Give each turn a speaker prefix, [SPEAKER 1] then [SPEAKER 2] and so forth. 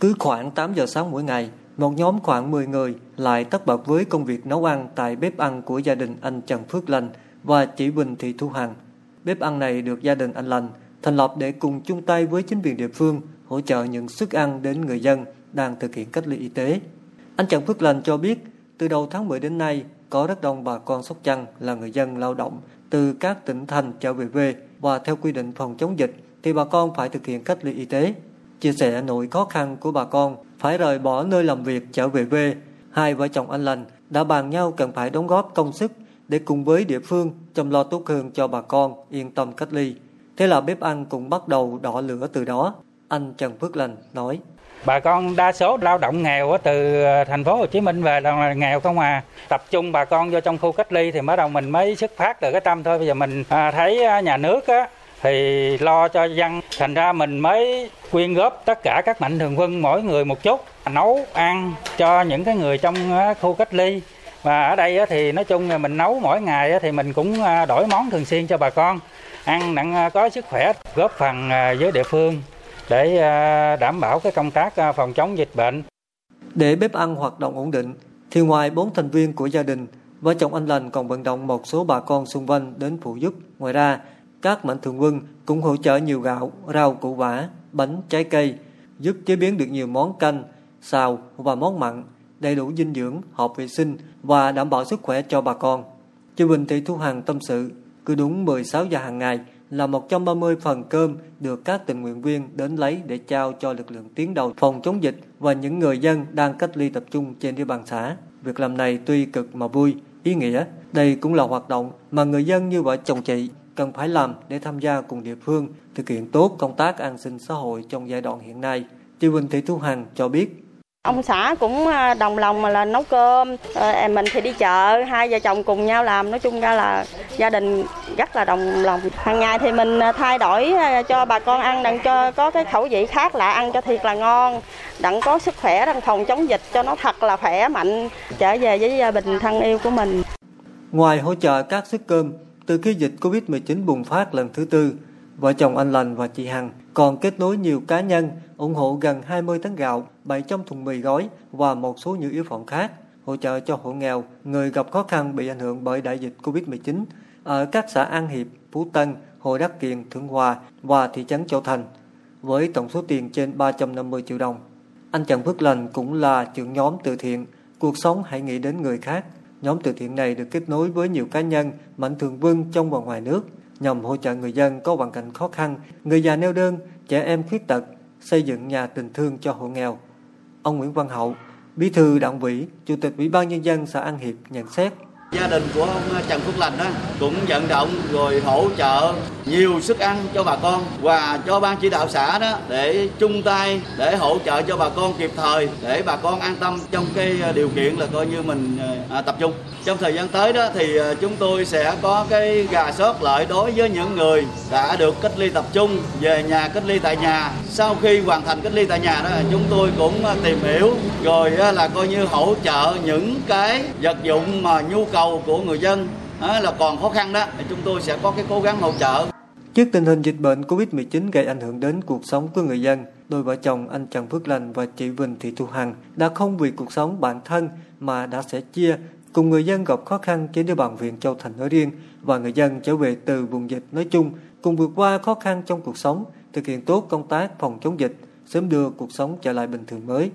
[SPEAKER 1] Cứ khoảng 8 giờ sáng mỗi ngày, một nhóm khoảng 10 người lại tất bật với công việc nấu ăn tại bếp ăn của gia đình anh Trần Phước Lành và chị Bình Thị Thu Hằng. Bếp ăn này được gia đình anh Lành thành lập để cùng chung tay với chính quyền địa phương hỗ trợ những suất ăn đến người dân đang thực hiện cách ly y tế. Anh Trần Phước Lành cho biết, từ đầu tháng 10 đến nay, có rất đông bà con Sóc Trăng là người dân lao động từ các tỉnh thành trở về quê và theo quy định phòng chống dịch thì bà con phải thực hiện cách ly y tế. Chia sẻ nỗi khó khăn của bà con phải rời bỏ nơi làm việc trở về quê, hai vợ chồng anh Lành đã bàn nhau cần phải đóng góp công sức để cùng với địa phương chăm lo tốt hơn cho bà con yên tâm cách ly. Thế là bếp ăn cũng bắt đầu đỏ lửa từ đó. Anh Trần Phước Lành nói.
[SPEAKER 2] Bà con đa số lao động nghèo từ ờ, thành phố Hồ Chí Minh về là nghèo không à. Tập trung bà con vô trong khu cách ly thì bắt đầu mình mới xuất phát từ cái tâm thôi. Bây giờ mình à, thấy à, nhà nước á, thì lo cho dân thành ra mình mới quyên góp tất cả các mạnh thường quân mỗi người một chút nấu ăn cho những cái người trong khu cách ly và ở đây thì nói chung là mình nấu mỗi ngày thì mình cũng à, đổi món thường xuyên cho bà con ăn nặng à, có sức khỏe góp phần à, với địa phương để đảm bảo cái công tác phòng chống dịch bệnh.
[SPEAKER 1] Để bếp ăn hoạt động ổn định thì ngoài bốn thành viên của gia đình, vợ chồng anh Lành còn vận động một số bà con xung quanh đến phụ giúp. Ngoài ra, các mạnh thường quân cũng hỗ trợ nhiều gạo, rau củ quả, bánh, trái cây, giúp chế biến được nhiều món canh, xào và món mặn đầy đủ dinh dưỡng, hợp vệ sinh và đảm bảo sức khỏe cho bà con. Chị Bình Thị Thu Hằng tâm sự, cứ đúng 16 giờ hàng ngày là 130 phần cơm được các tình nguyện viên đến lấy để trao cho lực lượng tiến đầu phòng chống dịch và những người dân đang cách ly tập trung trên địa bàn xã. Việc làm này tuy cực mà vui, ý nghĩa. Đây cũng là hoạt động mà người dân như vợ chồng chị cần phải làm để tham gia cùng địa phương thực hiện tốt công tác an sinh xã hội trong giai đoạn hiện nay. Chị Bình Thị Thu Hằng cho biết
[SPEAKER 3] Ông xã cũng à, đồng lòng là nấu cơm, à, mình thì đi chợ, hai vợ chồng cùng nhau làm, nói chung ra là gia đình rất là đồng lòng. Hàng ngày thì mình à, thay đổi cho bà con ăn, đặng cho có cái khẩu vị khác lạ, ăn cho thiệt là ngon, đặng có sức khỏe, đặng phòng chống dịch cho nó thật là khỏe mạnh, trở về với gia đình thân yêu của mình.
[SPEAKER 1] Ngoài hỗ trợ các suất cơm, từ khi dịch Covid-19 bùng phát lần thứ tư, vợ chồng anh Lành và chị Hằng còn kết nối nhiều cá nhân ủng hộ gần 20 tấn gạo, 700 thùng mì gói và một số nhu yếu phẩm khác, hỗ trợ cho hộ nghèo, người gặp khó khăn bị ảnh hưởng bởi đại dịch Covid-19 ở các xã An Hiệp, Phú Tân, Hồ Đắc Kiền, Thượng Hòa và thị trấn Châu Thành, với tổng số tiền trên 350 triệu đồng. Anh Trần Phước Lành cũng là trưởng nhóm từ thiện Cuộc sống hãy nghĩ đến người khác. Nhóm từ thiện này được kết nối với nhiều cá nhân, mạnh thường quân trong và ngoài nước nhằm hỗ trợ người dân có hoàn cảnh khó khăn, người già neo đơn, trẻ em khuyết tật, xây dựng nhà tình thương cho hộ nghèo. Ông Nguyễn Văn Hậu, Bí thư Đảng ủy, Chủ tịch Ủy ban nhân dân xã An Hiệp nhận xét
[SPEAKER 4] Gia đình của ông ờ, Trần Phước Lành đó cũng vận động rồi hỗ trợ nhiều sức ăn cho bà con và cho ban chỉ đạo xã đó để chung tay để hỗ trợ cho bà con kịp thời để bà con an tâm trong cái ờ, điều kiện là coi như mình ờ, à, tập trung. Trong thời gian tới đó thì chúng tôi sẽ có cái gà sót lợi đối với những người đã được cách ly tập trung về nhà cách ly tại nhà. Sau khi hoàn thành cách ly tại nhà đó chúng tôi cũng tìm hiểu rồi là coi như hỗ trợ những cái vật dụng mà nhu cầu cầu của người dân là còn khó khăn đó thì chúng tôi sẽ có cái cố gắng hỗ trợ.
[SPEAKER 1] Trước tình hình dịch bệnh Covid-19 gây ảnh hưởng đến cuộc sống của người dân, đôi vợ chồng anh Trần Phước Lành và chị Vinh Thị Thu Hằng đã không vì cuộc sống bản thân mà đã sẽ chia cùng người dân gặp khó khăn trên địa bàn huyện Châu Thành nói riêng và người dân trở về từ vùng dịch nói chung cùng vượt qua khó khăn trong cuộc sống, thực hiện tốt công tác phòng chống dịch, sớm đưa cuộc sống trở lại bình thường mới.